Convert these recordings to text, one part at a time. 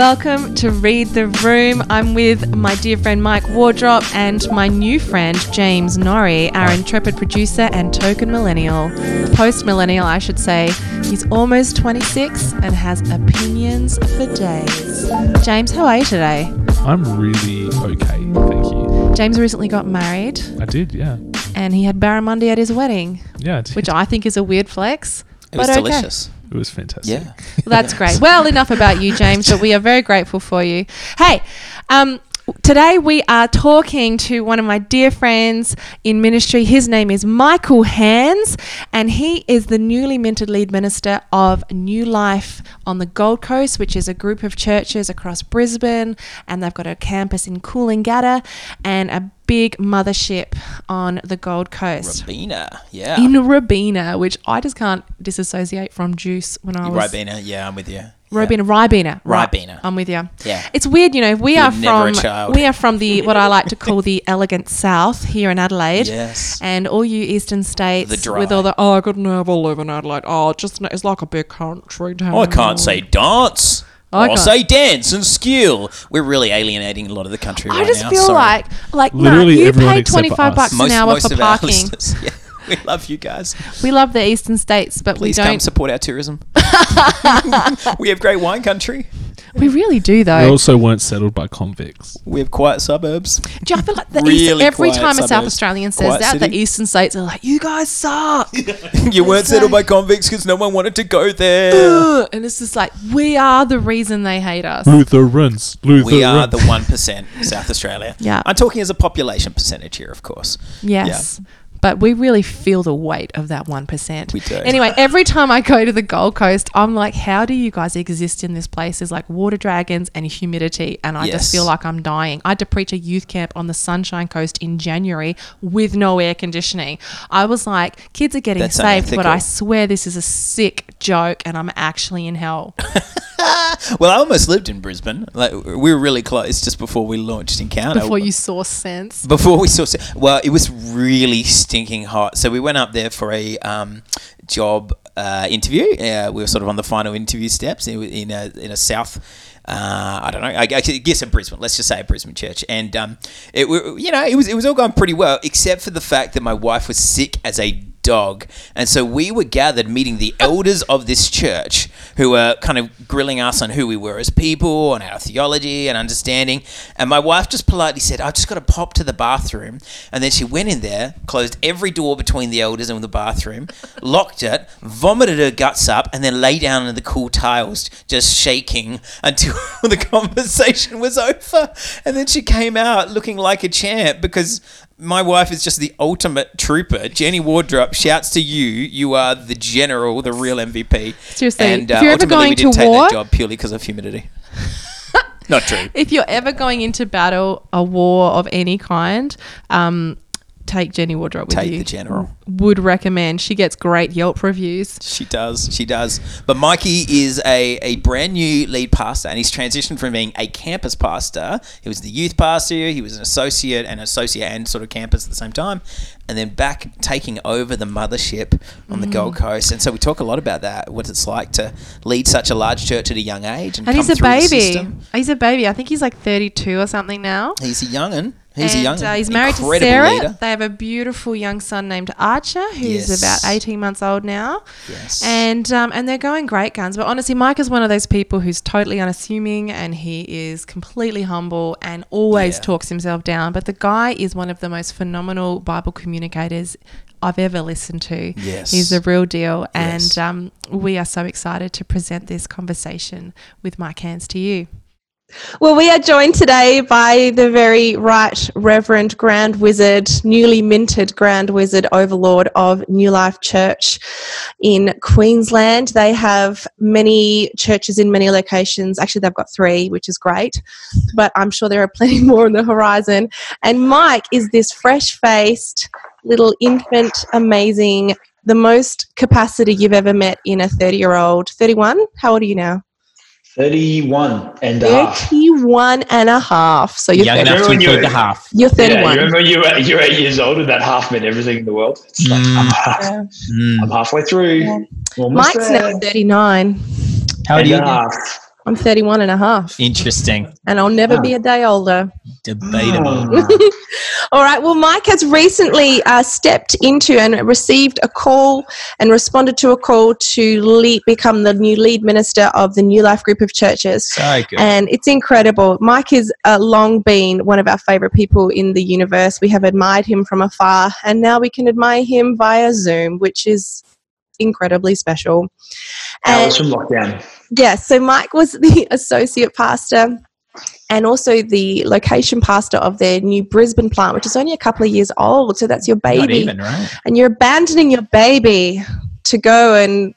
Welcome to Read the Room. I'm with my dear friend Mike Wardrop and my new friend James Norrie, our intrepid producer and token millennial. Post millennial, I should say. He's almost 26 and has opinions for days. James, how are you today? I'm really okay, thank you. James recently got married I did, yeah. and he had barramundi at his wedding, Yeah, I did. which I think is a weird flex. It was but okay. delicious. It was fantastic. Yeah. Well, that's great. Well, enough about you, James, but we are very grateful for you. Hey, um, today we are talking to one of my dear friends in ministry. His name is Michael Hands, and he is the newly minted lead minister of New Life on the Gold Coast, which is a group of churches across Brisbane, and they've got a campus in Coolangatta and a big mothership on the Gold Coast. Ribena. Yeah. In Robina, which I just can't disassociate from Juice when I was Ribena. Yeah, I'm with you. Yeah. Ribena, Ribena, I'm with you. Yeah. It's weird, you know. We You're are from we are from the what I like to call the elegant South here in Adelaide. Yes. And all you eastern states with all the oh I could never live in Adelaide. Oh, just it's like a big country town. I can't say dance. I I'll can't. say dance and skill. We're really alienating a lot of the country right now. I right just now. feel Sorry. like like no, Literally you everyone pay except for twenty five us. bucks most, an hour most for of our parking. listeners. Yeah. We love you guys. We love the eastern states, but Please we don't. support our tourism. we have great wine country. We really do though. We also weren't settled by convicts. We have quiet suburbs. Do you feel like the Really east, every quiet time a South suburbs. Australian says Quiet that, the city. eastern states are like, "You guys suck." you weren't settled by convicts because no one wanted to go there. Ugh. and it's just like we are the reason they hate us. Lutherans. Lutherans. We are the one percent South Australia. Yeah. I'm talking as a population percentage here, of course. Yes. But we really feel the weight of that 1%. We do. Anyway, every time I go to the Gold Coast, I'm like, how do you guys exist in this place? There's like water dragons and humidity, and I just feel like I'm dying. I had to preach a youth camp on the Sunshine Coast in January with no air conditioning. I was like, kids are getting That's safe, but I swear this is a sick joke, and I'm actually in hell. Well, I almost lived in Brisbane. Like we were really close just before we launched Encounter. Before you saw sense. Before we saw. Sense. Well, it was really stinking hot. So we went up there for a um, job uh, interview. Uh, we were sort of on the final interview steps in, in a in a south. Uh, I don't know. I, guess at Brisbane. Let's just say a Brisbane church, and um, it you know it was it was all going pretty well, except for the fact that my wife was sick as a dog, and so we were gathered meeting the elders of this church who were kind of grilling us on who we were as people, on our theology and understanding. And my wife just politely said, "I've just got to pop to the bathroom," and then she went in there, closed every door between the elders and the bathroom, locked it, vomited her guts up, and then lay down in the cool tiles, just shaking until the conversation was over. And then she came out looking like a champ because my wife is just the ultimate trooper. Jenny Wardrop shouts to you, you are the general, the real MVP. Seriously, and uh, if you're ever going we didn't to take war- that job purely because of humidity. Not true. if you're ever going into battle, a war of any kind, um, take Jenny Wardrop with you. Take you. the general. Would recommend. She gets great Yelp reviews. She does. She does. But Mikey is a, a brand new lead pastor, and he's transitioned from being a campus pastor. He was the youth pastor. He was an associate and associate and sort of campus at the same time, and then back taking over the mothership on the Mm. Gold Coast. And so we talk a lot about that. What it's like to lead such a large church at a young age, and, And he's a baby. He's a baby. I think he's like 32 or something now. He's a young'un. He's and, a young. Uh, he's married to Sarah. Leader. They have a beautiful young son named Archer, who's Yes. about 18 months old now. Yes. And um, and they're going great guns. But honestly, Mike is one of those people who's totally unassuming and he is completely humble and always Yeah. talks himself down. But the guy is one of the most phenomenal Bible communicators I've ever listened to. Yes. He's the real deal. Yes. And um, we are so excited to present this conversation with Mike Hands to you. Well, we are joined today by the very right Reverend Grand Wizard, newly minted Grand Wizard Overlord of New Life Church in Queensland. They have many churches in many locations. Actually, they've got three, which is great, but I'm sure there are plenty more on the horizon. And Mike is this fresh faced little infant, amazing, the most capacity you've ever met in a 30 year old. 31? How old are you now? 31 and a half. 31 and a half. So you're, Young 30, enough to Remember you include were- the half. you're Yeah, you remember you were, you were eight years old and that half meant everything in the world? It's like, Mm. I'm, half, Mm. I'm halfway through. Yeah. Mike's there. now 39. How old are And you? a again? half. I'm 31 and a half, Interesting. and I'll never be a day older. Debatable. All right. Well, Mike has recently uh, stepped into and received a call and responded to a call to lead, become the new lead minister of the New Life Group of Churches. So good. And it's incredible. Mike has uh, long been one of our favorite people in the universe. We have admired him from afar, and now we can admire him via Zoom, which is incredibly special. And Hours from lockdown. Yes, so Mike was the associate pastor and also the location pastor of their new Brisbane plant, which is only a couple of years old. So that's your Not baby. even, right? And you're abandoning your baby to go and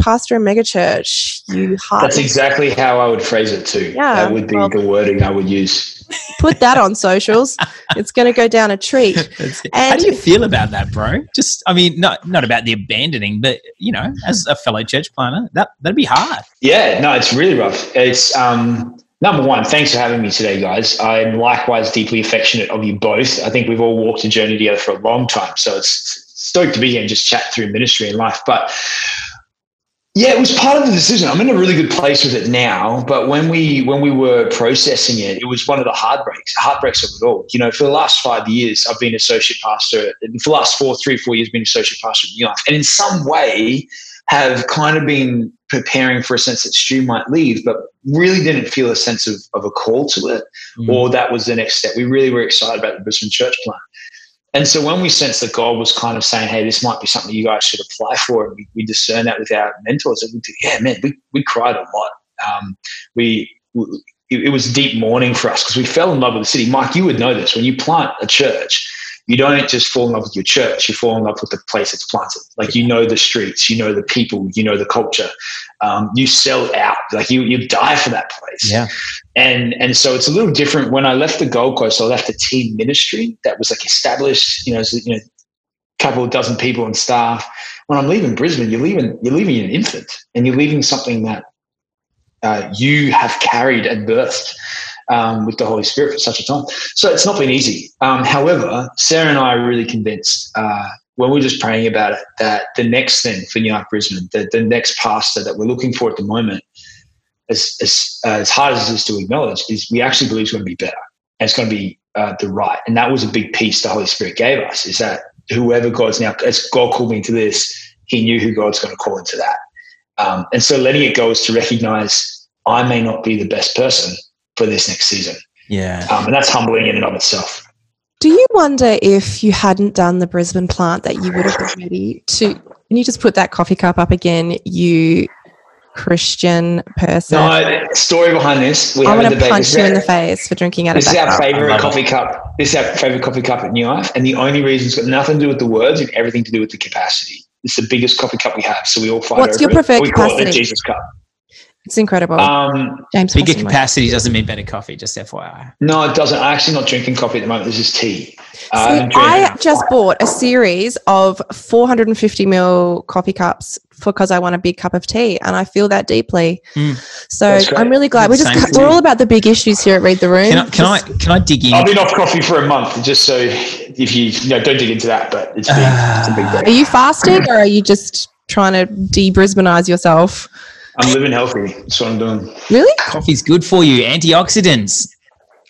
pastor a megachurch. You heart That's exactly how I would phrase it too. Yeah, that would be well- the wording I would use. put that on socials. it's going to go down a treat. And- How do you feel about that, bro? Just, I mean, not not about the abandoning, but you know, as a fellow church planter, that that'd be hard. Yeah, no, it's really rough. It's um, number one. Thanks for having me today, guys. I'm likewise deeply affectionate of you both. I think we've all walked a journey together for a long time, so it's stoked to be here and just chat through ministry and life. But yeah, it was part of the decision. I'm in a really good place with it now, but when we when we were processing it, it was one of the heartbreaks, heartbreaks of it all. You know, for the last five years, I've been associate pastor. and For the last four, three, four years, been associate pastor at New Life, and in some way, have kind of been preparing for a sense that Stu might leave, but really didn't feel a sense of, of a call to it, Mm. or that was the next step. We really were excited about the Brisbane church plant. And so when we sensed that God was kind of saying, hey, this might be something you guys should apply for, and we, we discern that with our mentors, and we did, yeah, man, we, we cried a lot. Um, we, we it, it was deep mourning for us because we fell in love with the city. Mike, you would know this. When you plant a church, you don't just fall in love with your church, you fall in love with the place it's planted. Like you know the streets, you know the people, you know the culture. Um, you sell out, like you you die for that place. Yeah. And and so it's a little different. When I left the Gold Coast, I left a team ministry that was like established, you know, as, you know, couple of dozen people and staff. When I'm leaving Brisbane, you're leaving you're leaving an infant and you're leaving something that uh, you have carried and birthed um, with the Holy Spirit for such a time. So it's not been easy. Um, however, Sarah and I are really convinced uh, when we're just praying about it that the next thing for New Life Brisbane, the, the next pastor that we're looking for at the moment, as, as, as hard as it is to acknowledge, is we actually believe it's going to be better and it's going to be uh, the right. And that was a big piece the Holy Spirit gave us is that whoever God's now, as God called me into this, he knew who God's going to call into that. Um, and so letting it go is to recognize I may not be the best person for this next season. Yeah. Um, and that's humbling in and of itself. Do you wonder if you hadn't done the Brisbane plant that you would have been ready to? Can you just put that coffee cup up again, you Christian person? No, story behind this. We I'm going to punch This you is in the face for drinking out of This is our cup. Favorite love coffee cup. This is our favorite coffee cup at New Life. And the only reason it's got nothing to do with the words and everything to do with the capacity. It's the biggest coffee cup we have. So we all fight What's over your it. preferred we call it the capacity? Jesus cup. It's incredible. Um, James, Bigger pass capacity doesn't mean better coffee, just FYI. no, it doesn't. I'm actually not drinking coffee at the moment. This is tea. Uh, See, I'm I just bought a series of 450 ml coffee cups because I want a big cup of tea, and I feel that deeply. Mm. So I'm really glad. We're just we're all about the big issues here at Read the Room. Can I, can I can I dig in? I've been off coffee for a month, just so if you, you know, don't dig into that, but it's, been, it's a big deal. Are you fasting, or are you just trying to de-Brisbaneize yourself? I'm living healthy. That's what I'm doing. Really? Coffee's good for you. Antioxidants.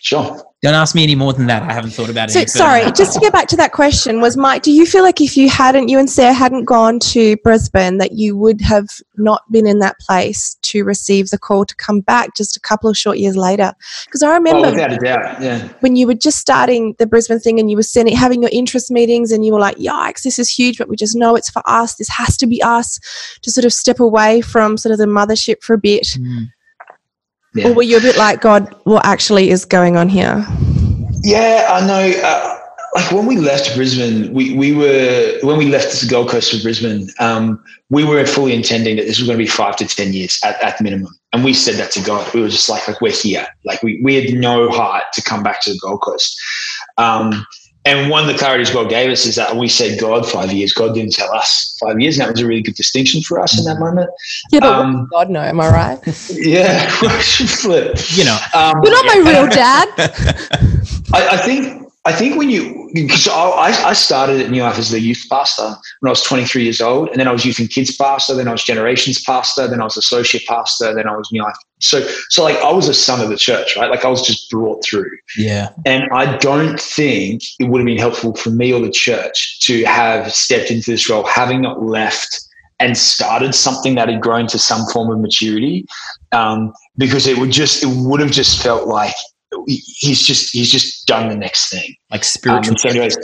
Sure. Don't ask me any more than that. I haven't thought about it. So sorry, than just to get back to that question, was Mike, do you feel like if you hadn't, you and Sarah hadn't gone to Brisbane, that you would have not been in that place to receive the call to come back just a couple of short years later? Because I Oh, remember without a doubt. Yeah. when you were just starting the Brisbane thing and you were sending, having your interest meetings and you were like, yikes, this is huge, but we just know it's for us. This has to be us to sort of step away from sort of the mothership for a bit. Mm. Yeah. Or were you a bit like, God, what actually is going on here? Yeah, I know. Uh, like when we left Brisbane, we, we were when we left the Gold Coast for Brisbane, um, we were fully intending that this was going to be five to ten years at, at minimum, and we said that to God. We were just like, like we're here. Like we we had no heart to come back to the Gold Coast. Um, and one of the clarities God gave us is that we said God five years. God didn't tell us five years, and that was a really good distinction for us in that moment. Yeah, but Um, God, no, am I right? Yeah, flip. You know. Um, You're not my real dad. I, I think I think when you, because I, I started at New Life as the youth pastor when I was 23 years old, and then I was youth and kids pastor, then I was generations pastor, then I was associate pastor, then I was New Life. So, so like I was a son of the church, right? Like I was just brought through. Yeah. And I don't think it would have been helpful for me or the church to have stepped into this role, having not left and started something that had grown to some form of maturity, um, because it would just, it would have just felt like he's just he's just done the next thing. Like spiritual. Um, so anyways,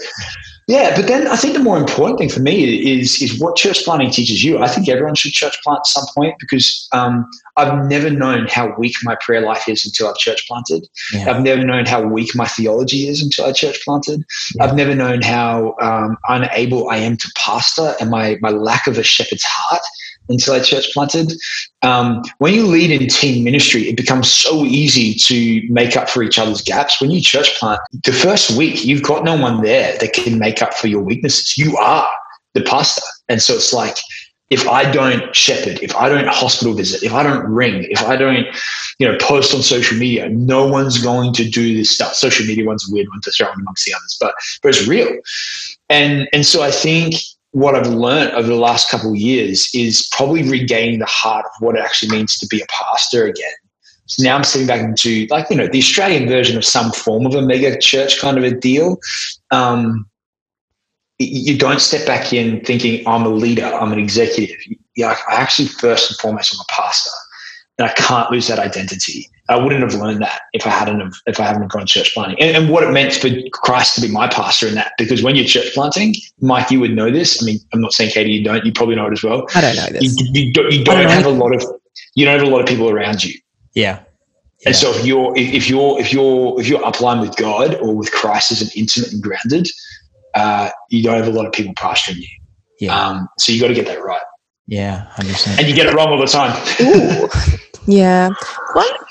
yeah, but then I think the more important thing for me is is what church planting teaches you. I think everyone should church plant at some point because um, I've never known how weak my prayer life is until I've church planted. Yeah. I've never known how weak my theology is until I church planted. Yeah. I've never known how um, unable I am to pastor and my my lack of a shepherd's heart until I church planted. Um, when you lead in team ministry, it becomes so easy to make up for each other's gaps. When you church plant, the first week, you've got no one there that can make up for your weaknesses. You are the pastor. And so it's like, if I don't shepherd, if I don't hospital visit, if I don't ring, if I don't, you know, post on social media, no one's going to do this stuff. Social media one's a weird one to throw in amongst the others, but but it's real. And and so I think what I've learned over the last couple of years is probably regaining the heart of what it actually means to be a pastor again. So now I'm sitting back into like, you know, the Australian version of some form of a mega church kind of a deal. Um, you don't step back in thinking I'm a leader, I'm an executive. Yeah, I actually first and foremost I'm a pastor, and I can't lose that identity. I wouldn't have learned that if I hadn't have, if I hadn't gone church planting, and, and, what it meant for Christ to be my pastor in that. Because when you're church planting, Mike, you would know this. I mean, I'm not saying Katie, you don't. You probably know it as well. I don't know this. You, you don't, you don't have a lot of you don't have a lot of people around you. Yeah. And so if you're if you're if you're if you're upline with God or with Christ as an intimate and grounded, uh, you don't have a lot of people pastoring you. Yeah. Um, so you got to get that right. Yeah, hundred percent. And you get it wrong all the time. Yeah.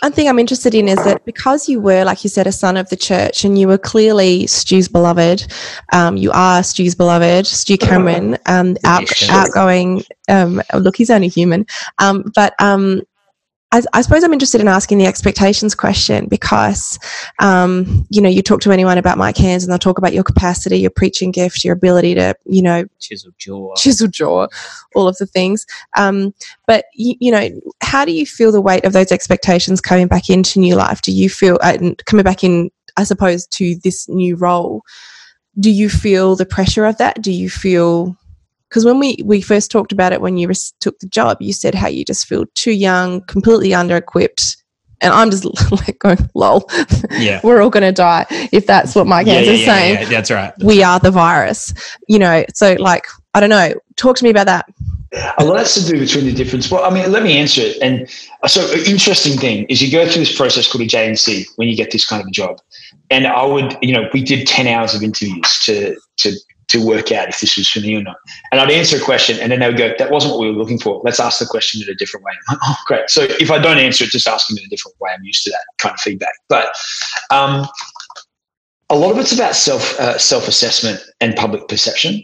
One thing I'm interested in is that because you were, like you said, a son of the church and you were clearly Stu's beloved, um, you are Stu's beloved, Stu Cameron, um, out, outgoing. Um, look, he's only human. Um, but um, I, I, suppose I'm interested in asking the expectations question because, um, you know, you talk to anyone about Mike Hands and they'll talk about your capacity, your preaching gift, your ability to, you know, chisel jaw, chisel jaw, all of the things. Um, but you, you, know, how do you feel the weight of those expectations coming back into new life? Do you feel uh, coming back in, I suppose, to this new role? Do you feel the pressure of that? Do you feel because when we we first talked about it when you res- took the job you said how you just feel too young completely under equipped and i'm just like going lol yeah we're all going to die if that's what mike yeah, Hands yeah, is yeah, saying yeah, that's right we are the virus you know so like i don't know talk to me about that a lot has to do between the difference. Well, I mean, let me answer it. And so, an interesting thing is you go through this process called a JNC when you get this kind of a job. And I would, you know, we did ten hours of interviews to to to work out if this was for me or not. And I'd answer a question and then they would go, that wasn't what we were looking for. Let's ask the question in a different way. Like, oh, great. So if I don't answer it, just ask them in a different way. I'm used to that kind of feedback. But um, a lot of it's about self uh, self assessment and public perception.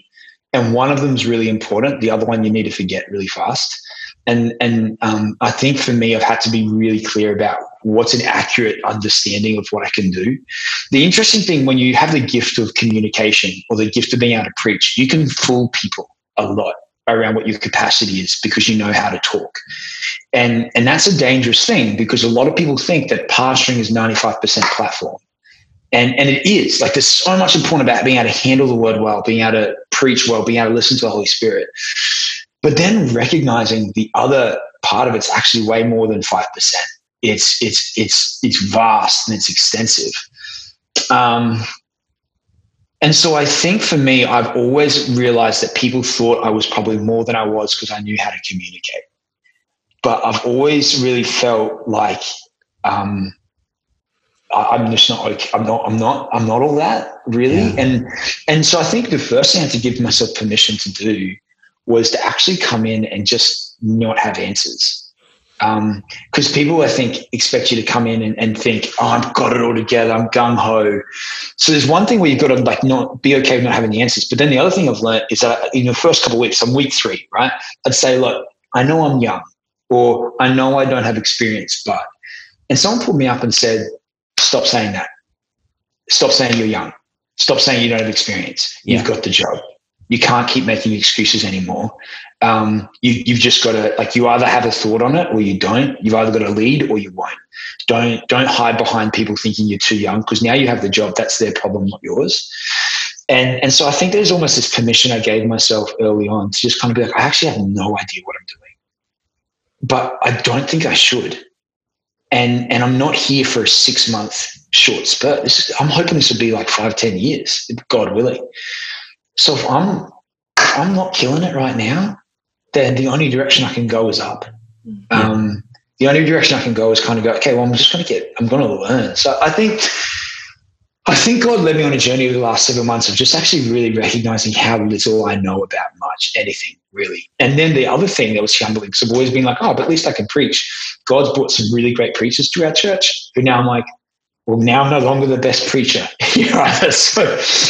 And one of them is really important. The other one you need to forget really fast. And and um, I think for me, I've had to be really clear about what's an accurate understanding of what I can do. The interesting thing when you have the gift of communication or the gift of being able to preach, you can fool people a lot around what your capacity is because you know how to talk. And and that's a dangerous thing because a lot of people think that pastoring is 95% platform. And and it is. Like there's so much important about being able to handle the word well, being able to preach well, being able to listen to the Holy Spirit. But then recognizing the other part of it's actually way more than 5% it's it's it's it's vast and it's extensive. Um, and so I think for me, I've always realized that people thought I was probably more than I was because I knew how to communicate. But I've always really felt like um, I, am just not. Okay. I'm not. I'm not. I'm not all that really. Yeah. And and so I think the first thing I had to give myself permission to do was to actually come in and just not have answers because um, people I think expect you to come in and, and, think, oh, I've got it all together, I'm gung ho. So there's one thing where you've got to like not be okay with not having the answers, but then the other thing I've learned is that in the first couple of weeks, I'm week three, right? I'd say, look, I know I'm young, or I know I don't have experience, but, and someone pulled me up and said, stop saying that, stop saying you're young. Stop saying you don't have experience. You've got the job. You can't keep making excuses anymore. Um, you, you've just got to like you either have a thought on it or you don't. You've either got to lead or you won't. Don't don't hide behind people thinking you're too young because now you have the job. That's their problem, not yours. And and so I think there's almost this permission I gave myself early on to just kind of be like, I actually have no idea what I'm doing, but I don't think I should. And and I'm not here for a six month short spurt. Is, I'm hoping this will be like five ten years, God willing. So if I'm I'm not killing it right now, then the only direction I can go is up. Um, the only direction I can go is kind of go, okay, well, I'm just going to get, I'm going to learn. So I think, I think God led me on a journey over the last seven months of just actually really recognizing how little I know about much, anything really. And then the other thing that was humbling, so I've always been like, oh, but at least I can preach. God's brought some really great preachers to our church who now I'm like, well, now I'm no longer the best preacher. you know, so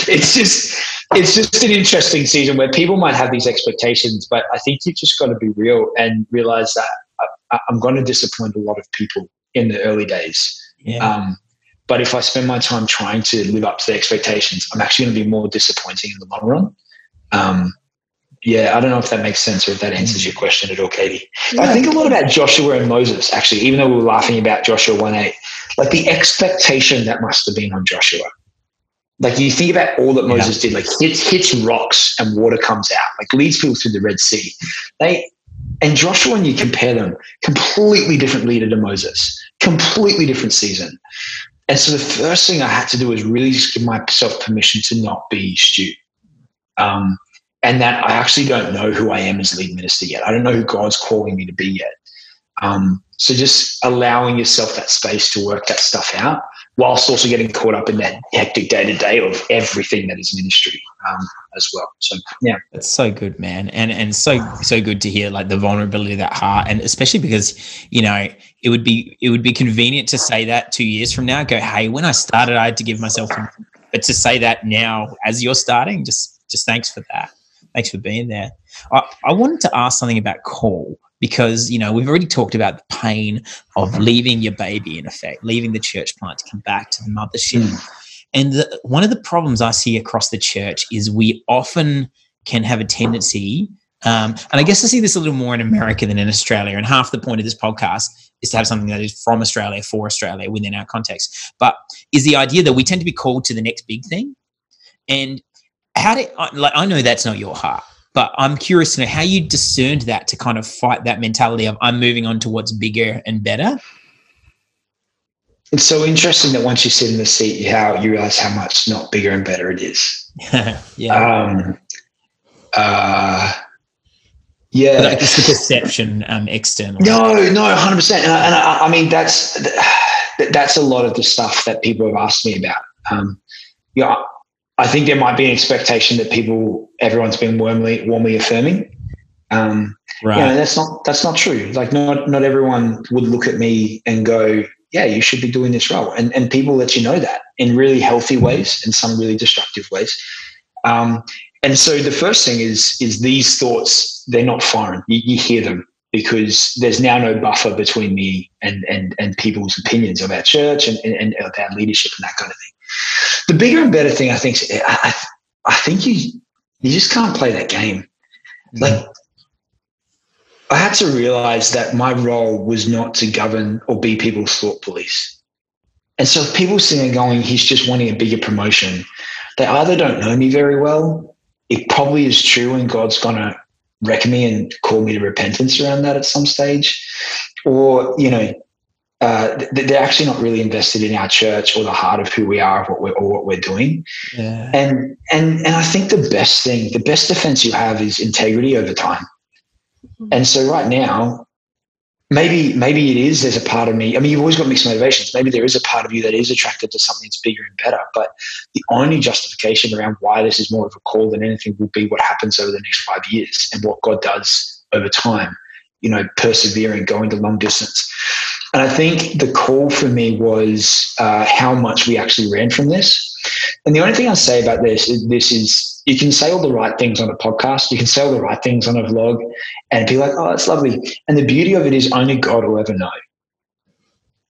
it's just, it's just an interesting season where people might have these expectations, but I think you've just got to be real and realize that I, I'm going to disappoint a lot of people in the early days. Yeah. Um, but if I spend my time trying to live up to the expectations, I'm actually going to be more disappointing in the long run. Um, yeah, I don't know if that makes sense or if that answers your question at all, Katie. I think a lot about Joshua and Moses, actually, even though we were laughing about Joshua 1 8, like the expectation that must have been on Joshua. Like you think about all that Yeah. Moses did, like hits, hits rocks and water comes out, like leads people through the Red Sea. They and Joshua, when you compare them, completely different leader to Moses, completely different season. And so the first thing I had to do was really just give myself permission to not be Stu. Um, and that I actually don't know who I am as a lead minister yet. I don't know who God's calling me to be yet. Um, so just allowing yourself that space to work that stuff out whilst also getting caught up in that hectic day to day of everything that is ministry um, as well. So yeah, That's so good, man, and and so so good to hear like the vulnerability of that heart, and especially because you know it would be it would be convenient to say that two years from now. Go, hey, when I started, I had to give myself, but to say that now as you're starting, just just thanks for that. Thanks for being there. I, I wanted to ask something about call because you know we've already talked about the pain of leaving your baby in effect, leaving the church plant to come back to the mothership. And the, one of the problems I see across the church is we often can have a tendency, um, and I guess I see this a little more in America than in Australia. And half the point of this podcast is to have something that is from Australia for Australia within our context. But is the idea that we tend to be called to the next big thing, and how I- like I know that's not your heart, but I'm curious to know how you discerned that to kind of fight that mentality of I'm moving on to what's bigger and better. it's so interesting that once you sit in the seat, how you realize how much not bigger and better it is. yeah, Um, uh, yeah, like it's the perception um, externally. No, no, hundred percent. And, I, and I, I mean, that's that's a lot of the stuff that people have asked me about. Um, yeah, I think there might be an expectation that people, everyone's been warmly, warmly affirming. Um, right. yeah, that's not that's not true. Like, not not everyone would look at me and go, "Yeah, you should be doing this role," and and people let you know that in really healthy ways and some really destructive ways. Um, and so the first thing is is these thoughts they're not foreign. You, you hear them because there's now no buffer between me and and and people's opinions of our church and, and, and of our leadership and that kind of thing. The bigger and better thing I think is- I, I I think you you just can't play that game. Mm. Like I had to realize that my role was not to govern or be people's thought police. And so if people sitting there going, he's just wanting a bigger promotion, they either don't know me very well. It probably is true and God's gonna wreck me and call me to repentance around that at some stage. Or, you know, uh, they're actually not really invested in our church or the heart of who we are what we're, or what we're doing. Yeah. And and and I think the best thing, the best defense you have is integrity over time. And so right now, maybe maybe it is. There's a part of me. I mean, you've always got mixed motivations. Maybe there is a part of you that is attracted to something that's bigger and better. But the only justification around why this is more of a call than anything will be what happens over the next five years and what God does over time. You know, persevering, going to long distance. And I think the call for me was uh, how much we actually ran from this. And the only thing I'll say about this is this is you can say all the right things on a podcast, you can say all the right things on a vlog, and be like, oh, that's lovely. And the beauty of it is only God will ever know.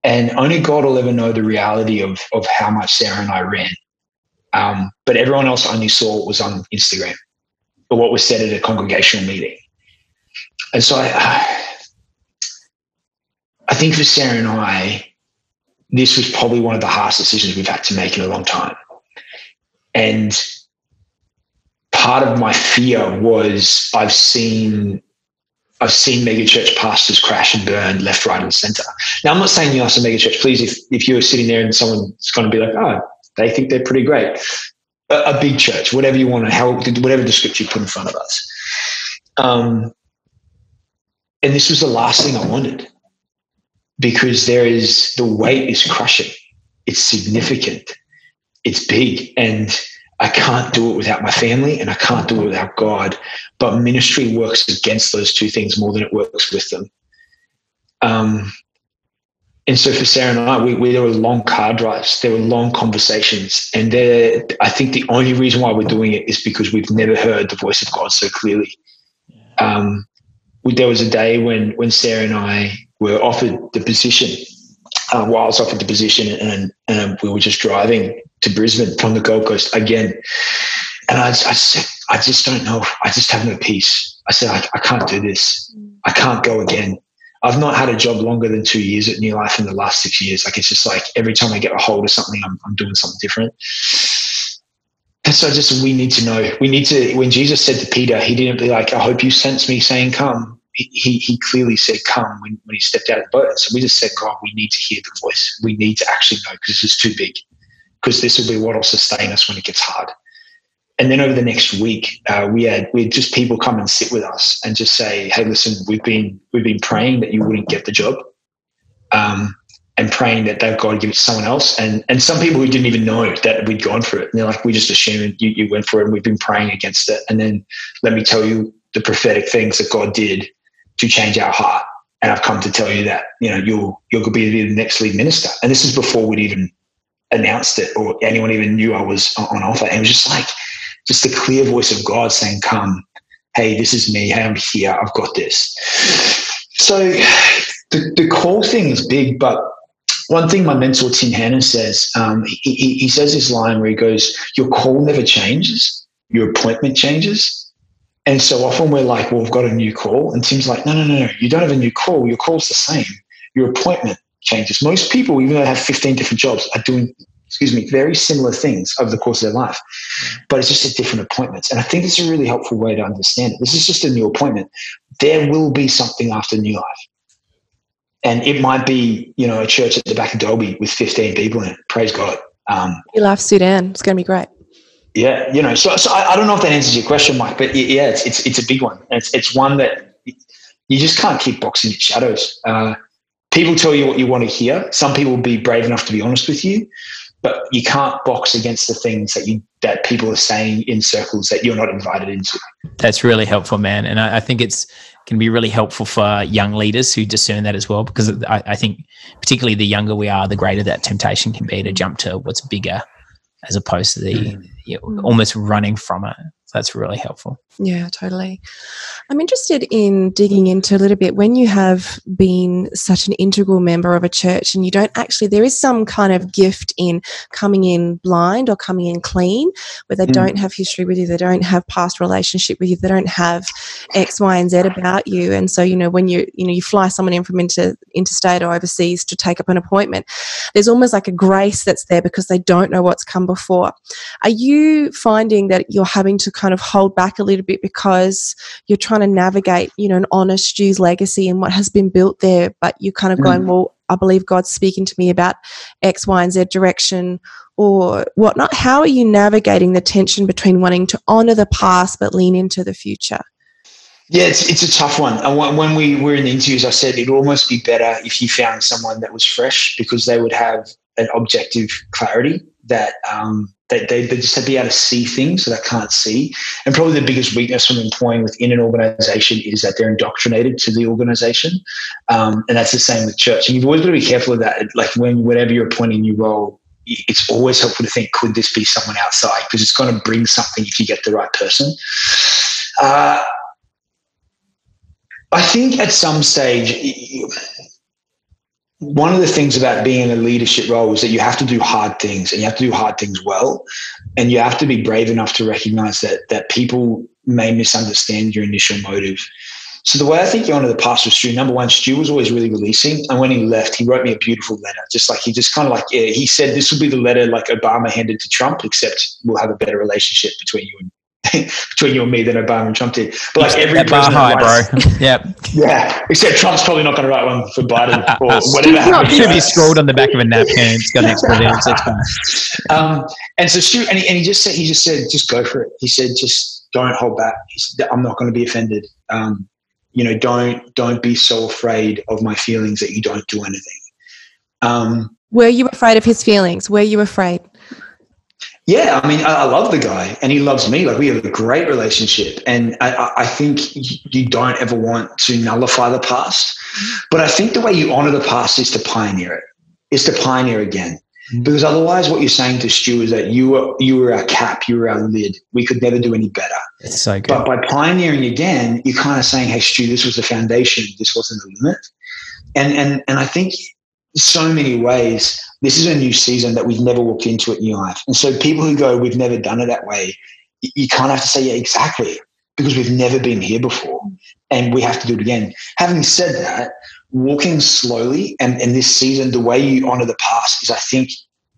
And only God will ever know the reality of, of how much Sarah and I ran. Um, but everyone else only saw what was on Instagram or what was said at a congregational meeting. And so I, I think for Sarah and I, this was probably one of the hardest decisions we've had to make in a long time. And part of my fear was I've seen I've seen megachurch pastors crash and burn left, right, and center. Now, I'm not saying you are a megachurch. Please, if, if you're sitting there and someone's going to be like, oh, they think they're pretty great, a, a big church, whatever you want to, how, whatever the script you put in front of us. Um, and this was the last thing I wanted because there is the weight is crushing. It's significant. It's big. And I can't do it without my family and I can't do it without God. But ministry works against those two things more than it works with them. Um, and so for Sarah and I, we, we, there were long car drives, there were long conversations, and I think the only reason why we're doing it is because we've never heard the voice of God so clearly. Um, there was a day when when Sarah and I were offered the position. Uh, while I was offered the position, and, and we were just driving to Brisbane from the Gold Coast again, and I, I said, I just don't know. I just have no peace. I said, I, I can't do this. I can't go again. I've not had a job longer than two years at New Life in the last six years. Like it's just like every time I get a hold of something, I'm, I'm doing something different. And so just we need to know. We need to. When Jesus said to Peter, he didn't be like, "I hope you sense me saying come." He, he clearly said come when, when he stepped out of the boat. So we just said, God, we need to hear the voice. We need to actually know because this is too big. Because this will be what will sustain us when it gets hard and then over the next week, uh, we had we had just people come and sit with us and just say, "Hey, listen, we've been we've been praying that you wouldn't get the job, um, and praying that they've got to give it to someone else." And and some people who didn't even know that we'd gone for it, and they're like, "We just assumed you, you went for it, and we've been praying against it." And then let me tell you the prophetic things that God did to change our heart. And I've come to tell you that you know you'll you'll be the next lead minister. And this is before we'd even announced it or anyone even knew I was on offer. And it was just like just the clear voice of God saying, Come, hey, this is me. Hey, I'm here. I've got this. So the, the call thing is big, but one thing my mentor Tim Hannon says, um, he, he says this line where he goes, Your call never changes, your appointment changes. And so often we're like, Well, we've got a new call. And Tim's like, No, no, no, no, you don't have a new call. Your call's the same. Your appointment changes. Most people, even though they have 15 different jobs, are doing excuse me, very similar things over the course of their life, but it's just at different appointments. And I think it's a really helpful way to understand it. This is just a new appointment. There will be something after New Life. And it might be, you know, a church at the back of Dalby with 15 people in it. Praise God. Um, New Life Sudan. It's going to be great. Yeah, you know, so, so I, I, don't know if that answers your question, Mike, but yeah, it's, it's, it's a big one. It's, it's one that you just can't keep boxing in shadows. Uh, people tell you what you want to hear. Some people will be brave enough to be honest with you but you can't box against the things that you that people are saying in circles that you're not invited into. That's really helpful, man, and I, I think it's can be really helpful for young leaders who discern that as well, because I, I think particularly the younger we are, the greater that temptation can be to jump to what's bigger, as opposed to the mm. you know, almost running from it. So that's really helpful. Yeah, totally. I'm interested in digging into a little bit when you have been such an integral member of a church and you don't actually, there is some kind of gift in coming in blind or coming in clean where they mm. don't have history with you, they don't have past relationship with you, they don't have X, Y, and Z about you. And so, you know, when you, you know, you fly someone in from inter, interstate or overseas to take up an appointment, there's almost like a grace that's there because they don't know what's come before. Are you finding that you're having to kind of hold back a little bit because you're trying to navigate, you know, an honest Stu's legacy and what has been built there, but you're kind of mm. going, well, I believe God's speaking to me about X, Y, and Z direction or whatnot. How are you navigating the tension between wanting to honor the past but lean into the future? Yeah, it's, it's a tough one. And when we were in the interviews, I said it'd almost be better if you found someone that was fresh because they would have an objective clarity that um, they, they, they just have to be able to see things that they can't see. And probably the biggest weakness from employing within an organization is that they're indoctrinated to the organization. Um, and that's the same with church. And you've always got to be careful of that. Like when, whenever you're appointing a new role, it's always helpful to think, could this be someone outside? Because it's going to bring something if you get the right person. Uh, I think at some stage, one of the things about being in a leadership role is that you have to do hard things and you have to do hard things well. And you have to be brave enough to recognize that that people may misunderstand your initial motive. So the way I think you honor the past with Stu, number one, Stu was always really releasing. And when he left, he wrote me a beautiful letter. Just like he just kind of like yeah, he said this will be the letter like Obama handed to Trump, except we'll have a better relationship between you and between you and me than Obama and Trump did. But like every That bar president high, writes- bro. yep. yeah, except Trump's probably not going to write one for Biden or Stu's whatever. not happens. It should be scrawled on the back of a napkin. It's got next brilliant. It's fine. Um, and so Stu, and he, and he just said, he just said, just go for it. He said, just don't hold back. He said, I'm not going to be offended. Um, you know, don't don't be so afraid of my feelings that you don't do anything. Um, Were you afraid of his feelings? Were you afraid? Yeah, I mean, I, I love the guy, and he loves me. Like we have a great relationship, and I, I- think you don't ever want to nullify the past. But I think the way you honor the past is to pioneer it, is to pioneer again. Mm-hmm. Because otherwise, what you're saying to Stu is that you were you were our cap, you were our lid. We could never do any better. It's so good. But by pioneering again, you're kind of saying, "Hey, Stu, this was the foundation. This wasn't the limit." And and and I think so many ways, this is a new season that we've never walked into at New Life. And so people who go, "We've never done it that way," you kind of have to say, "Yeah, exactly," because we've never been here before, and we have to do it again. Having said that, walking slowly and in this season, the way you honor the past is, I think,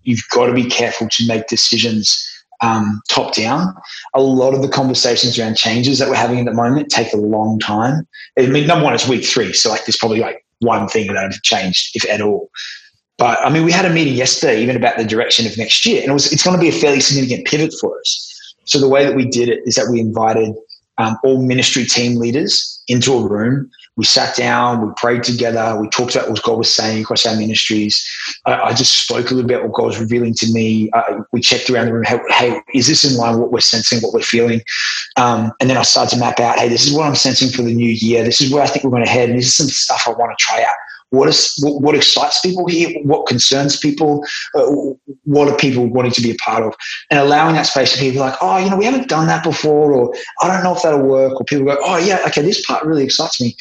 you've got to be careful to make decisions um, top down a lot of the conversations around changes that we're having at the moment take a long time. I mean, number one, it's week three, so like there's probably like one thing that have changed, if at all. But I mean, we had a meeting yesterday even about the direction of next year, and it was it's going to be a fairly significant pivot for us. So the way that we did it is that we invited um, all ministry team leaders into a room. We sat down, we prayed together, we talked about what God was saying across our ministries. I, I just spoke a little bit what God was revealing to me. Uh, we checked around the room. Hey, hey, is this in line with what we're sensing, what we're feeling? Um, and then I started to map out. Hey, this is what I'm sensing for the new year. This is where I think we're going to head. And this is some stuff I want to try out. What is what, what excites people here? What concerns people? Uh, what are people wanting to be a part of? And allowing that space to people like, oh, you know, we haven't done that before, or I don't know if that'll work. Or people go, oh yeah, okay, this part really excites me.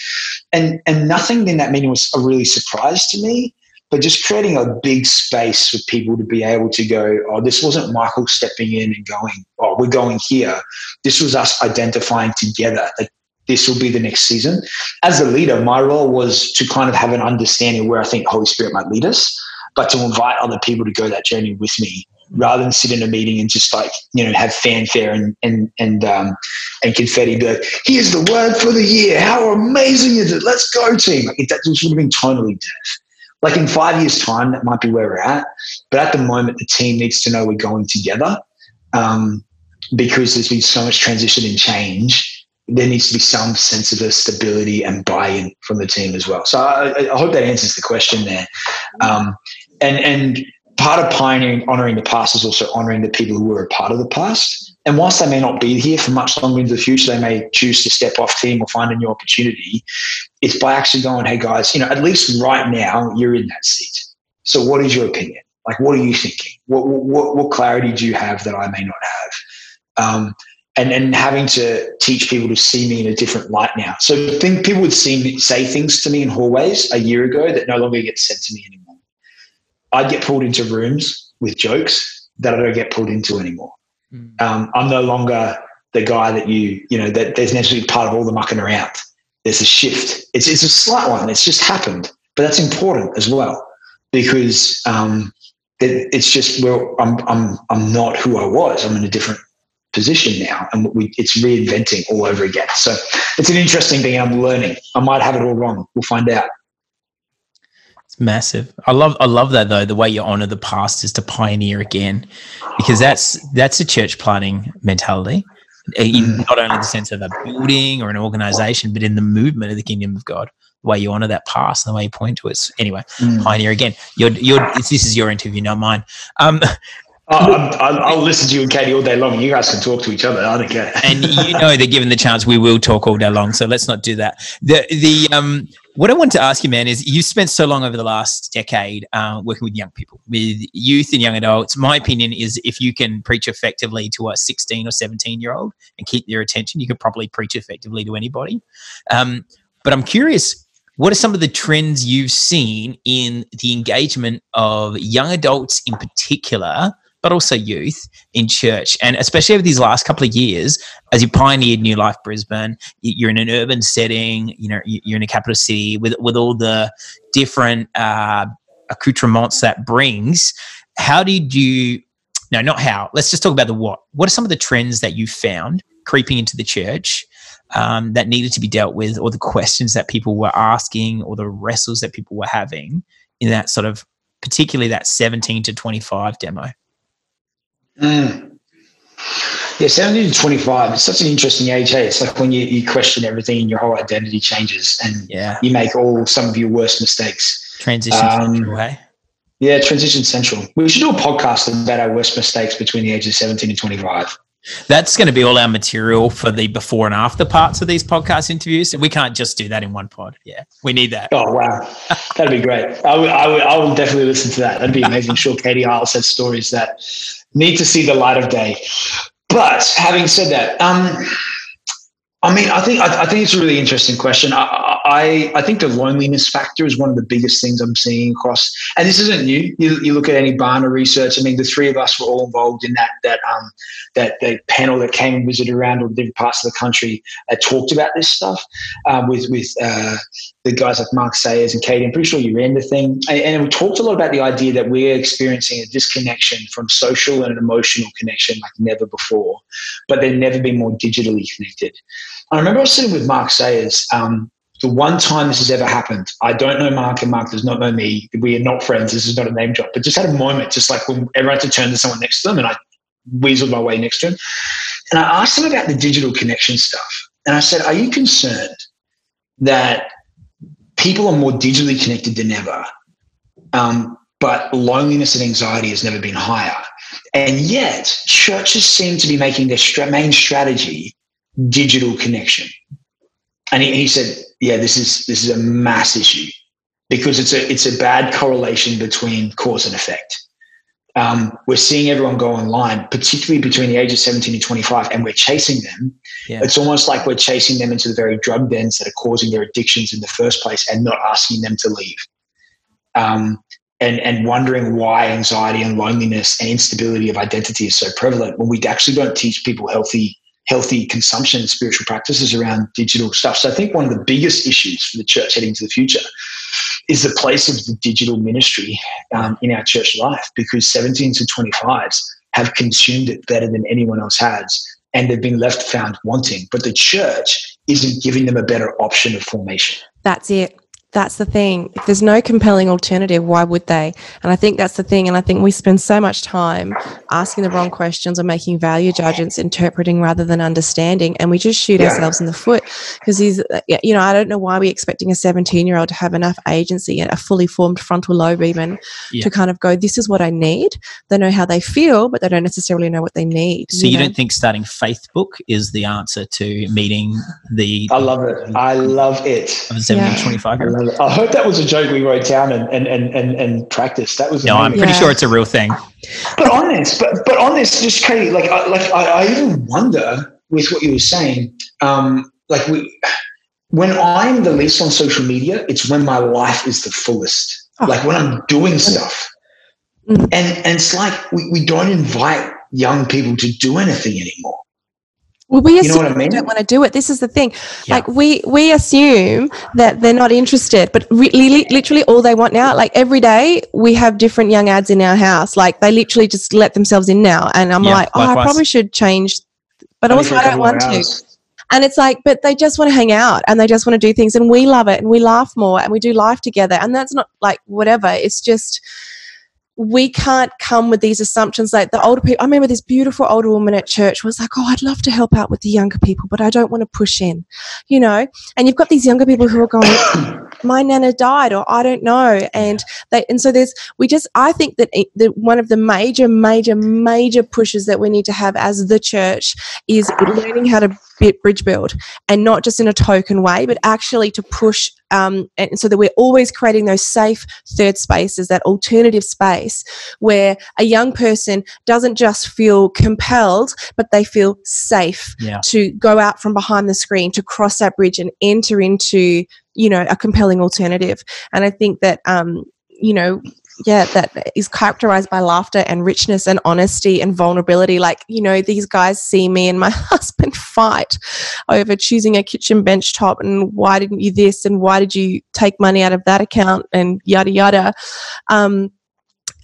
And and nothing in that meeting was a really surprise to me but just creating a big space for people to be able to go, oh, this wasn't Michael stepping in and going, oh, we're going here. This was us identifying together that this will be the next season. As a leader, my role was to kind of have an understanding where I think Holy Spirit might lead us, but to invite other people to go that journey with me rather than sit in a meeting and just like, you know, have fanfare and, and, and, um, and confetti be like, here's the word for the year. How amazing is it? Let's go team. Like, that would have been totally deaf. Like in five years' time, that might be where we're at. But at the moment, the team needs to know we're going together um, because there's been so much transition and change. There needs to be some sense of stability and buy-in from the team as well. So I, I hope that answers the question there. Um, and and part of pioneering, honoring the past is also honoring the people who were a part of the past. And whilst they may not be here for much longer into the future, they may choose to step off team or find a new opportunity. It's by actually going, hey guys, you know, at least right now you're in that seat. So what is your opinion? Like, what are you thinking? What what, what clarity do you have that I may not have? Um, and and having to teach people to see me in a different light now. So think people would see me, say things to me in hallways a year ago that no longer get said to me anymore. I'd get pulled into rooms with jokes that I don't get pulled into anymore. Um, I'm no longer the guy that you, you know, that there's necessarily part of all the mucking around. There's a shift. It's, it's a slight one. It's just happened, but that's important as well because um, it, it's just, well, I'm, I'm, I'm not who I was. I'm in a different position now and we, it's reinventing all over again. So it's an interesting thing. I'm learning. I might have it all wrong. We'll find out. It's massive. I love I love that though. The way you honor the past is to pioneer again, because that's that's a church planting mentality. In not only the sense of a building or an organization, but in the movement of the kingdom of God. The way you honor that past, and the way you point to it. So anyway, Mm. pioneer again. You're, you're, this is your interview, not mine. Um, Oh, I'm, I'll, I'll listen to you and Katie all day long. You guys can talk to each other. I don't care. and you know that given the chance we will talk all day long so let's not do that the the um what i want to ask you man is you've spent so long over the last decade uh, working with young people with youth and young adults my opinion is if you can preach effectively to a 16 or 17 year old and keep their attention you could probably preach effectively to anybody um, but i'm curious what are some of the trends you've seen in the engagement of young adults in particular, but also youth in church? And especially over these last couple of years, as you pioneered New Life Brisbane, you're in an urban setting, you know, you're in a capital city with, with all the different uh, accoutrements that brings. How did you, no, not how, let's just talk about the what. What are some of the trends that you found creeping into the church um, that needed to be dealt with, or the questions that people were asking, or the wrestles that people were having in that sort of, particularly that 17 to 25 demo? Mm. Yeah, 17 to 25, it's such an interesting age. Hey, it's like when you, you question everything and your whole identity changes and Yeah. you make all some of your worst mistakes. Transition Um, central, hey? Yeah, transition central. We should do a podcast about our worst mistakes between the ages of 17 and 25. That's going to be all our material for the before and after parts of these podcast interviews. We can't just do that in one pod. Yeah, we need that. Oh, wow. That'd be great. I would, I would, I would definitely listen to that. That'd be amazing. I'm sure Katie Isles has stories that need to see the light of day. But having said that, um, I mean, I think I, I think it's a really interesting question. I, I I think the loneliness factor is one of the biggest things I'm seeing across. And this isn't new. You, you look at any Barna research. I mean, the three of us were all involved in that that um that that panel that came and visited around all the different parts of the country that talked about this stuff um, with with uh, the guys like Mark Sayers and Katie. I'm pretty sure you ran the thing, and, and we talked a lot about the idea that we're experiencing a disconnection from social and an emotional connection like never before, but they've never been more digitally connected. I remember I was sitting with Mark Sayers. Um, the one time this has ever happened, I don't know Mark, and Mark does not know me. We are not friends. This is not a name drop, but just had a moment, just like when everyone had to turn to someone next to them, and I weaseled my way next to him. And I asked him about the digital connection stuff. And I said, Are you concerned that people are more digitally connected than ever? Um, but loneliness and anxiety has never been higher. And yet, churches seem to be making their main strategy digital connection. And he, he said, "Yeah, this is this is a mass issue because it's a it's a bad correlation between cause and effect. Um, we're seeing everyone go online, particularly between the age of 17 and 25, and we're chasing them. Yeah. It's almost like we're chasing them into the very drug dens that are causing their addictions in the first place and not asking them to leave. Um, and, and wondering why anxiety and loneliness and instability of identity is so prevalent when we actually don't teach people healthy healthy consumption and spiritual practices around digital stuff. So I think one of the biggest issues for the church heading to the future is the place of the digital ministry um, in our church life because 17 to 25s have consumed it better than anyone else has and they've been left found wanting. But the church isn't giving them a better option of formation. That's it. That's the thing. If there's no compelling alternative, why would they? And I think that's the thing. And I think we spend so much time asking the wrong questions or making value judgments, interpreting rather than understanding. And we just shoot Yeah. ourselves in the foot because he's, you know, I don't know why we're expecting a 17 year old to have enough agency and a fully formed frontal lobe even Yeah. to kind of go, this is what I need. They know how they feel, but they don't necessarily know what they need. So you know? don't think starting Facebook is the answer to meeting the I love it. I love it. of 17 Yeah. 25 year old? Love. I hope that was a joke we wrote down and and and and, and practiced. That was No, I'm pretty Yeah. sure it's a real thing. But on this, but but on this, just Katie, like I, like I, I even wonder with what you were saying, um, like we, when I'm the least on social media, it's when my life is the fullest. Oh. Like when I'm doing stuff, Mhm. and and it's like we, we don't invite young people to do anything anymore. Well, we You know assume what I mean? they don't want to do it. This is the thing. Yeah. Like we we assume that they're not interested, but really, literally, all they want now. Like every day, we have different young ads in our house. Like they literally just let themselves in now, and I'm Yeah, like, oh, I probably should change, but also I don't want to. And it's like, but they just want to hang out and they just want to do things, and we love it, and we laugh more, and we do life together, and that's not like whatever. It's just we can't come with these assumptions. Like the older people i remember this beautiful older woman at church was like oh i'd love to help out with the younger people but i don't want to push in you know? And you've got these younger people who are going my nana died or i don't know and they and so there's we just i think that it, that one of the major major major pushes that we need to have as the church is learning how to bridge build and not just in a token way, but actually to push um, and so that we're always creating those safe third spaces, that alternative space where a young person doesn't just feel compelled, but they feel safe Yeah. to go out from behind the screen, to cross that bridge and enter into, you know, a compelling alternative. And I think that, um, you know, yeah, that is characterized by laughter and richness and honesty and vulnerability. Like, you know, these guys see me and my husband fight over choosing a kitchen bench top and why didn't you this and why did you take money out of that account and yada yada. Um,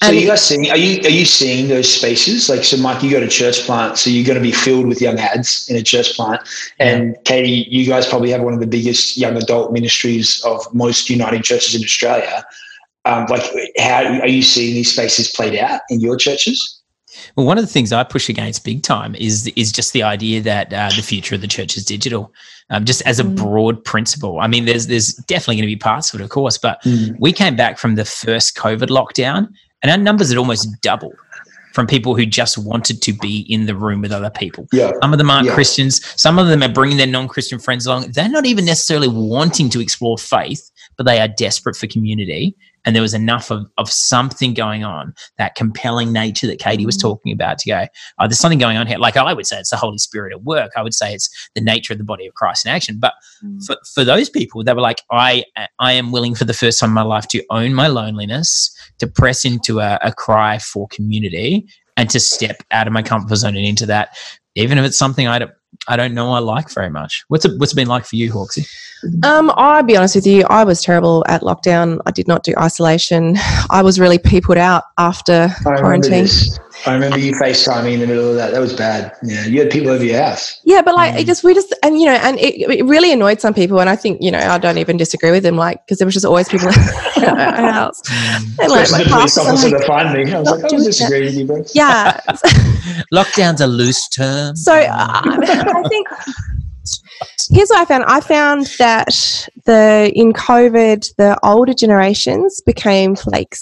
So and you guys seeing? Are you are you seeing those spaces? Like, so Mike, you go to church plant, so you're going to be filled with young ads in a church plant. And Katie, you guys probably have one of the biggest young adult ministries of most United churches in Australia. Um, like, how are you seeing these spaces played out in your churches? Well, one of the things I push against big time is is just the idea that uh, the future of the church is digital, um, just as a Mm. broad principle. I mean, there's there's definitely going to be parts of it, of course, but we came back from the first COVID lockdown, and our numbers had almost doubled from people who just wanted to be in the room with other people. Yeah. Some of them aren't Yeah. Christians. Some of them are bringing their non-Christian friends along. They're not even necessarily wanting to explore faith, but they are desperate for community. And there was enough of, of something going on, that compelling nature that Katie was mm. talking about to go, oh, there's something going on here. Like I would say it's the Holy Spirit at work. I would say it's the nature of the body of Christ in action. But mm. for, for those people, they were like, I I am willing for the first time in my life to own my loneliness, to press into a, a cry for community, and to step out of my comfort zone and into that, even if it's something I don't I don't know I like very much. What's it what's it been like for you, Hawksy? Um, I'll be honest with you, I was terrible at lockdown. I did not do isolation. I was really peopled out after I quarantine. this. I remember you FaceTiming in the middle of that. That was bad. Yeah, you had people over your house. Yeah, but like it just we just and you know and it, it really annoyed some people and I think you know I don't even disagree with them like because there was just always people at our house and like my the police are officer like, to find me. I was like, I doing was disagreeing with you, bro. yeah. Lockdown's a loose term. So uh, I think here's what I found. I found that the in COVID the older generations became flakes.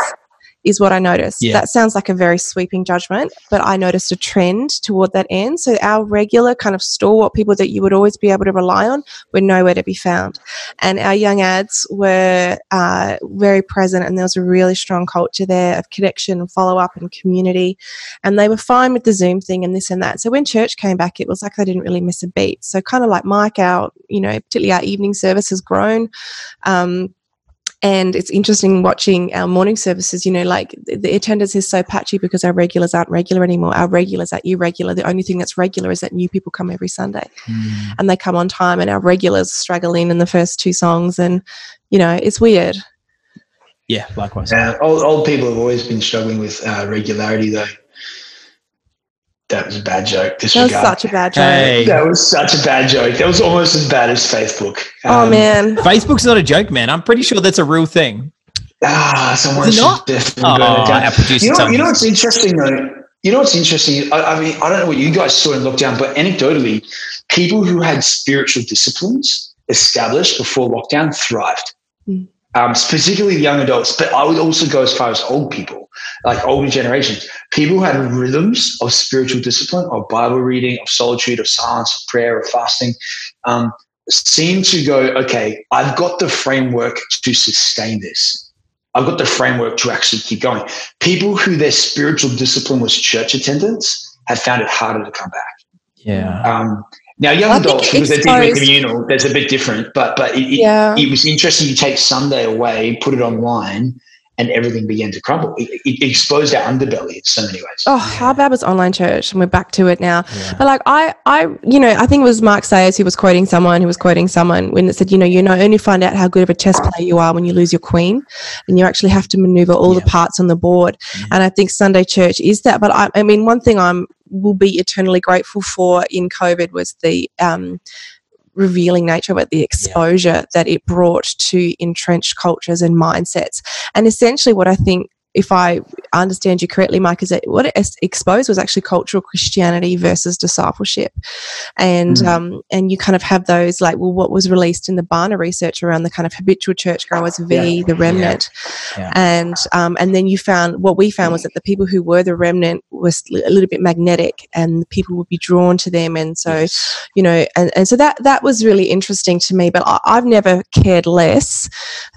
Is what I noticed. Yeah. That sounds like a very sweeping judgment, but I noticed a trend toward that end. So our regular kind of stalwart people that you would always be able to rely on were nowhere to be found, and our young ads were uh, very present, and there was a really strong culture there of connection and follow up and community and they were fine with the Zoom thing and this and that. So when church came back, it was like they didn't really miss a beat. So kind of like Mike, our you know, particularly our evening service has grown. Um, and it's interesting watching our morning services, you know, like the, the attendance is so patchy because our regulars aren't regular anymore. Our regulars are irregular. The only thing that's regular is that new people come every Sunday Mm. and they come on time and our regulars struggle in in the first two songs. And, you know, it's weird. Yeah, likewise. Uh, old, old people have always been struggling with uh, regularity, though. That was a bad joke. That was such a bad joke. Hey, That was such a bad joke. That was almost as bad as Facebook. Oh Um, man. Facebook's not a joke, man. I'm pretty sure that's a real thing. Ah, someone Is it should not? definitely Oh, burn it down. our producer You know, you know what's interesting though. You know what's interesting. I, I mean, I don't know what you guys saw in lockdown, but anecdotally, people who had spiritual disciplines established before lockdown thrived. Mm. Um, specifically young adults, but I would also go as far as old people, like older generations. People who had rhythms of spiritual discipline, of Bible reading, of solitude, of silence, of prayer, of fasting, um, seem to go, okay, I've got the framework to sustain this. I've got the framework to actually keep going. People who their spiritual discipline was church attendance have found it harder to come back. Yeah. Um, now, young I adults, because they're deeply communal, that's a bit different. But but it, it, Yeah. it was interesting. You take Sunday away, put it online, and everything began to crumble. It, it exposed our underbelly in so many ways. Oh, how bad was online church? And we're back to it now. Yeah. But like I, I, you know, I think it was Mark Sayers who was quoting someone who was quoting someone when it said, you know, you not only find out how good of a chess player you are when you lose your queen, and you actually have to maneuver all Yeah. the parts on the board. Mhm. And I think Sunday church is that. But I, I mean, one thing I'm will be eternally grateful for in COVID was the um, revealing nature but the exposure that it brought to entrenched cultures and mindsets. And essentially, what I think if I I understand you correctly, Mike, is that what it exposed was actually cultural Christianity versus discipleship, and Mm. um, and you kind of have those like, well, what was released in the Barna research around the kind of habitual churchgoers v the remnant, Yeah. and um, and then you found what we found was that the people who were the remnant was a little bit magnetic, and people would be drawn to them, and so Yes. you know, and, and so that that was really interesting to me. But I, I've never cared less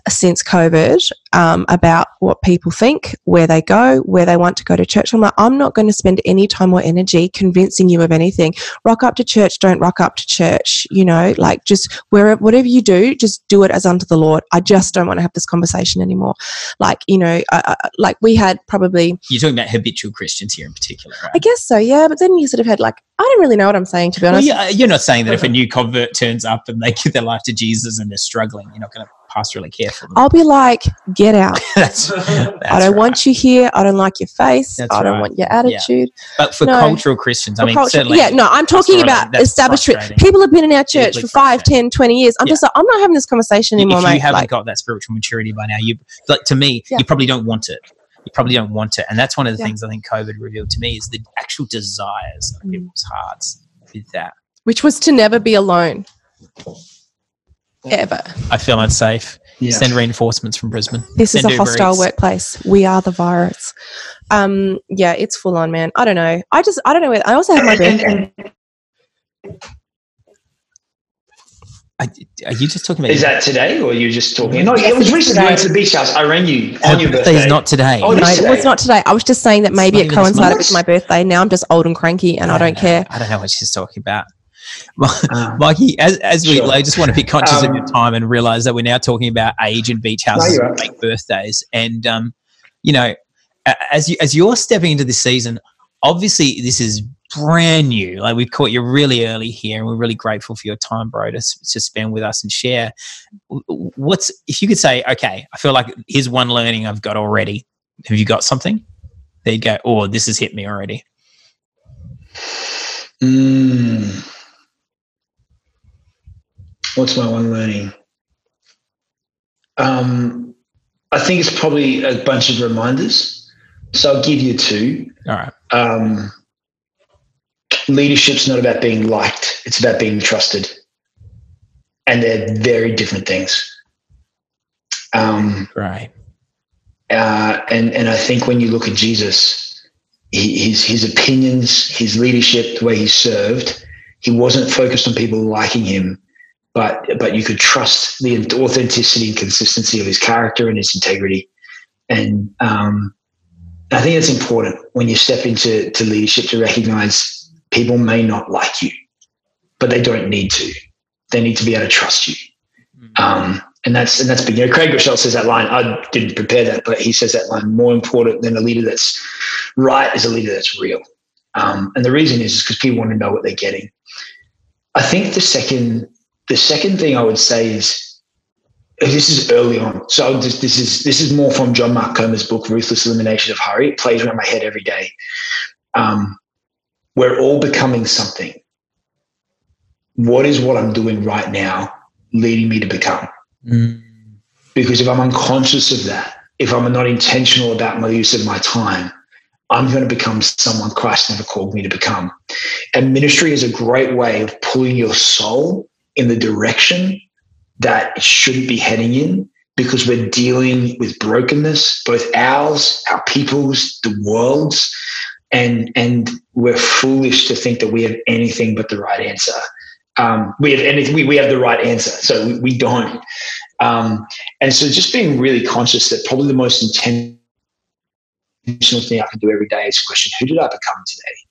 since COVID um, about what people think, where they go, where they want to go to church. I'm like, I'm not going to spend any time or energy convincing you of anything. Rock up to church, don't rock up to church. You know, like just wherever, whatever you do, just do it as unto the Lord. I just don't want to have this conversation anymore. Like, you know, I, I, like we had probably You're talking about habitual Christians here in particular, right? I guess so, yeah. But then you sort of had like, I don't really know what I'm saying to be Well, honest. yeah, you're not saying that if a new convert turns up and they give their life to Jesus and they're struggling, you're not going to pastorally care for. I'll be like, get out. that's, I don't right. want you here. I don't like your face. That's I don't right. want your attitude. But for No. cultural Christians, I mean, culture- certainly. yeah, no, I'm talking about established. People have been in our church for 5, 10, 20 years. I'm Yeah. just like, I'm not having this conversation anymore, if you mate. haven't Like, got that spiritual maturity by now, you like to me, Yeah. you probably don't want it. You probably don't want it, and that's one of the Yeah. things I think COVID revealed to me is the actual desires of Mm. people's hearts with that. which was to never be alone. Ever. I feel unsafe. Yeah. Send reinforcements from Brisbane. This is a Uber hostile Eats. workplace. We are the virus. Um, yeah, it's full on, man. I don't know. I just, I don't know. Where, I also have my birthday. I, are you just talking about? Is that today, or are you just talking? No, it was recently. You went to the beach house. I rang you Her on your birthday birthday. is not today. Oh, No, It's it was not today. I was just saying that maybe it coincided with my birthday. Now I'm just old and cranky and I don't know. care. I don't know what she's talking about. Um, Mikey, as, as we Sure. I just want to be conscious of your Um, time and realize that we're now talking about age and beach houses you're and right. fake birthdays. And, um, you know, as, you, as you're stepping into this season, obviously this is brand new. Like we've caught you really early here and we're really grateful for your time, bro, to, to spend with us and share. W- w- What's, if you could say, okay, I feel like here's one learning I've got already. Have you got something? There you go. Or this has hit me already. Mm. What's my one learning? Um, I think it's probably a bunch of reminders. So I'll give you two. All right. Um, leadership's not about being liked; it's about being trusted, and they're very different things. Um, Great. uh, and and I think when you look at Jesus, his his opinions, his leadership, the way he served, he wasn't focused on people liking him, but but you could trust the authenticity and consistency of his character and his integrity, and um, I think it's important when you step into to leadership to recognize people may not like you, but they don't need to. They need to be able to trust you. Um, and that's and that's big. You know, Craig Groeschel says that line. I didn't prepare that, but he says that line. More important than a leader that's right is a leader that's real. Um, and the reason is because people want to know what they're getting. I think the second the second thing I would say is this is early on. So this, this is this is more from John Mark Comer's book, Ruthless Elimination of Hurry. It plays around my head every day. Um, we're all becoming something. What is what I'm doing right now leading me to become? Mm. Because if I'm unconscious of that, if I'm not intentional about my use of my time, I'm going to become someone Christ never called me to become. And ministry is a great way of pulling your soul in the direction that it shouldn't be heading in because we're dealing with brokenness, both ours, our people's, the world's, and and we're foolish to think that we have anything but the right answer. Um, we have anything. We, we have the right answer, so we, we don't. Um, and so, just being really conscious that probably the most intentional thing I can do every day is question: Who did I become today?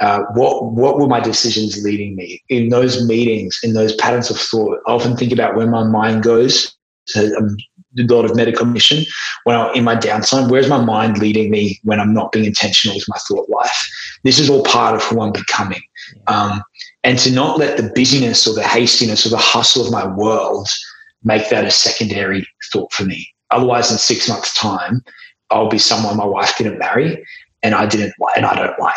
Uh, what what were my decisions leading me in those meetings, in those patterns of thought? I often think about where my mind goes. So I'm a lot of metacognition when I'm in my downtime. Where's my mind leading me when I'm not being intentional with my thought life? This is all part of who I'm becoming. Um, and to not let the busyness or the hastiness or the hustle of my world make that a secondary thought for me. Otherwise, in six months' time, I'll be someone my wife didn't marry, and I didn't, and I don't like,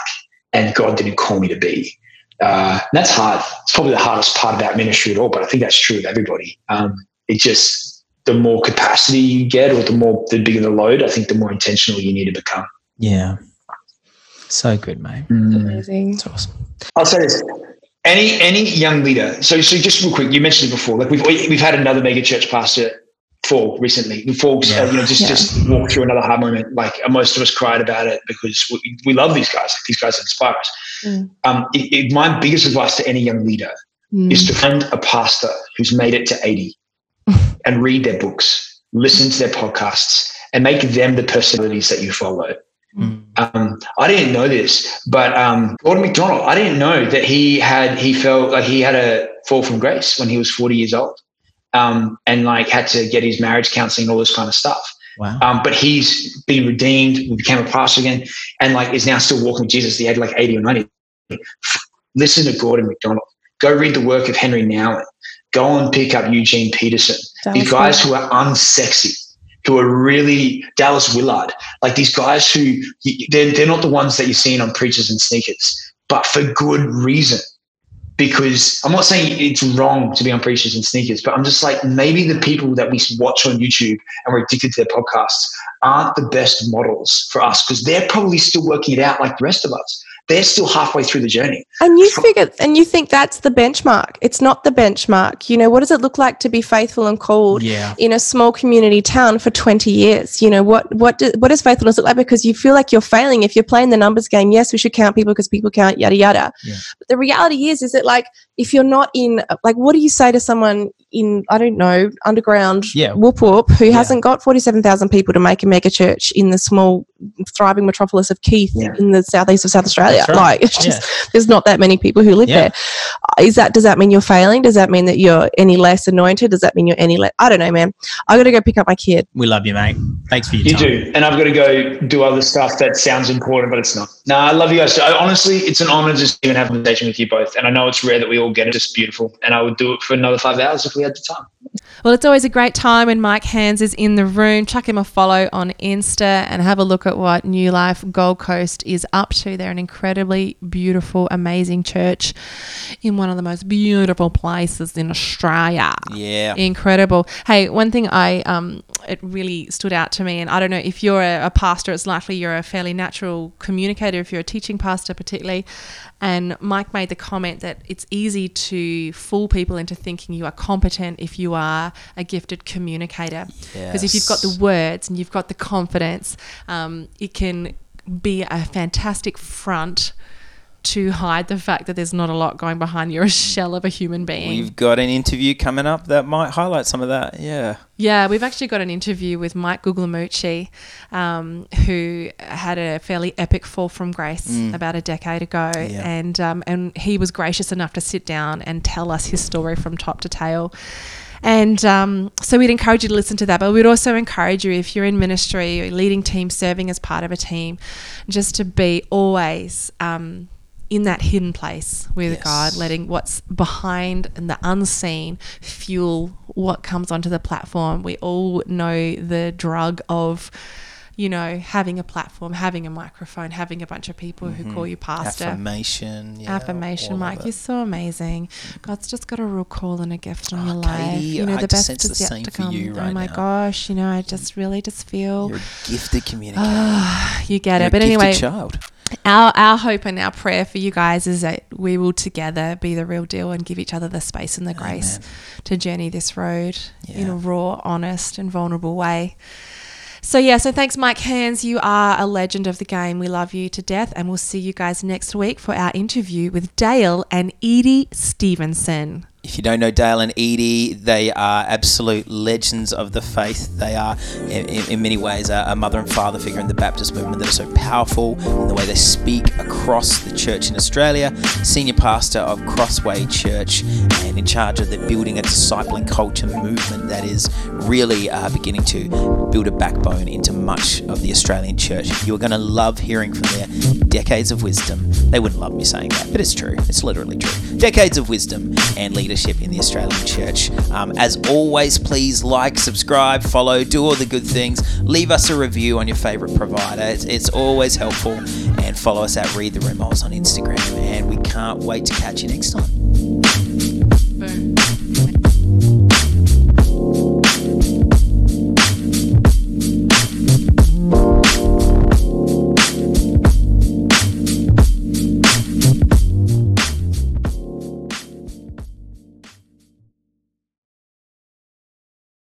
and God didn't call me to be. Uh, that's hard. It's probably the hardest part about ministry at all, but I think that's true of everybody. Um, it just the more capacity you get, or the more the bigger the load, I think the more intentional you need to become. Yeah. So good, mate. Amazing. It's awesome. I'll say this: any any young leader. So so just real quick, you mentioned it before. Like we've we've had another mega church pastor fall recently. We fall, Yeah. uh, you know, just Yeah. just walk through another hard moment. Like most of us cried about it because we, we love these guys. These guys inspire us. Mm. Um, it, it, my biggest advice to any young leader Mm. is to find a pastor who's made it to 80 and read their books, listen to their podcasts, and make them the personalities that you follow. Um, I didn't know this, but um, Gordon MacDonald, I didn't know that he had he felt like he had a fall from grace when he was 40 years old, um, and like had to get his marriage counseling and all this kind of stuff. Wow. Um, but he's been redeemed, became a pastor again, and like is now still walking with Jesus. He had like 80 or 90. Listen to Gordon MacDonald. Go read the work of Henri Nouwen. Go and pick up Eugene Peterson. These guys who are unsexy, who are really Dallas Willard, like these guys who they're, they're not the ones that you're seeing on preachers and sneakers, but for good reason. Because I'm not saying it's wrong to be on preachers and sneakers, but I'm just like maybe the people that we watch on YouTube and we're addicted to their podcasts aren't the best models for us because they're probably still working it out like the rest of us. They're still halfway through the journey. And you figure, and you think that's the benchmark. It's not the benchmark. You know, what does it look like to be faithful and called Yeah. in a small community town for 20 years? You know, what, what, do, what does faithfulness look like? Because you feel like you're failing. If you're playing the numbers game, yes, we should count people because people count, yada, yada. Yeah. But the reality is, is that like, if you're not in, like, what do you say to someone in, I don't know, underground Yeah. whoop whoop who Yeah. hasn't got 47,000 people to make a mega church in the small, thriving metropolis of Keith Yeah. in the southeast of South Australia? Right. Like, it's Yeah. there's not that many people who live Yeah. there. Is that does that mean you're failing? Does that mean that you're any less anointed? Does that mean you're any less? I don't know, man. I got to go pick up my kid. We love you, mate. Thanks for your You time. do. And I've got to go do other stuff that sounds important, but it's not. No, I love you guys. I, honestly, it's an honor just to even have a conversation with you both. And I know it's rare that we all get it. It's beautiful. And I would do it for another five hours if we had the time. Well, it's always a great time when Mike Hands is in the room. Chuck him a follow on Insta and have a look at what New Life Gold Coast is up to. They're an incredibly beautiful, amazing church in one of the most beautiful places in Australia. Yeah. Incredible. Hey, one thing I um it really stood out to me, and I don't know if you're a, a pastor, it's likely you're a fairly natural communicator. If you're a teaching pastor, particularly, and Mike made the comment that it's easy to fool people into thinking you are competent if you are a gifted communicator. Because if you've got the words and you've got the confidence, um, it can be a fantastic front to hide the fact that there's not a lot going behind. You're a shell of a human being. We've got an interview coming up that might highlight some of that. Yeah. Yeah, we've actually got an interview with Mike Guglielmucci, um, who had a fairly epic fall from grace about a decade ago, Yeah. and um, and he was gracious enough to sit down and tell us his story from top to tail. And um, so we'd encourage you to listen to that, but we'd also encourage you if you're in ministry, or leading team, serving as part of a team, just to be always um, in that hidden place with Yes. God, letting what's behind and the unseen fuel what comes onto the platform. We all know the drug of, you know, having a platform, having a microphone, having a bunch of people who mm-hmm. call you pastor. Affirmation. Yeah, Affirmation, Mike. You're so amazing. God's just got a real call and a gift on Oh, your life. Katie, you know, I the best is the yet to come. you oh my now. gosh, you know, I just really just feel You're a gifted communicator. Ah, you get You're it. But anyway, child. our our hope and our prayer for you guys is that we will together be the real deal and give each other the space and the grace Amen. to journey this road in a raw, honest, and vulnerable way. So yeah, so thanks, Mike Hands. You are a legend of the game. We love you to death, and we'll see you guys next week for our interview with Dale and Edie Stephenson. If you don't know Dale and Edie, they are absolute legends of the faith. They are, in, in many ways, a, a mother and father figure in the Baptist movement that are so powerful in the way they speak across the church in Australia. Senior pastor of Crossway Church and in charge of the building a discipling culture movement that is really uh, beginning to build a backbone into much of the Australian church. You're going to love hearing from their decades of wisdom. They wouldn't love me saying that, but it's true. It's literally true. Decades of wisdom and leadership in the Australian church. Um, as always, please like, subscribe, follow, do all the good things. Leave us a review on your favorite provider. It's, it's always helpful. And follow us at Read the Rumors on Instagram. And we can't wait to catch you next time. Boom.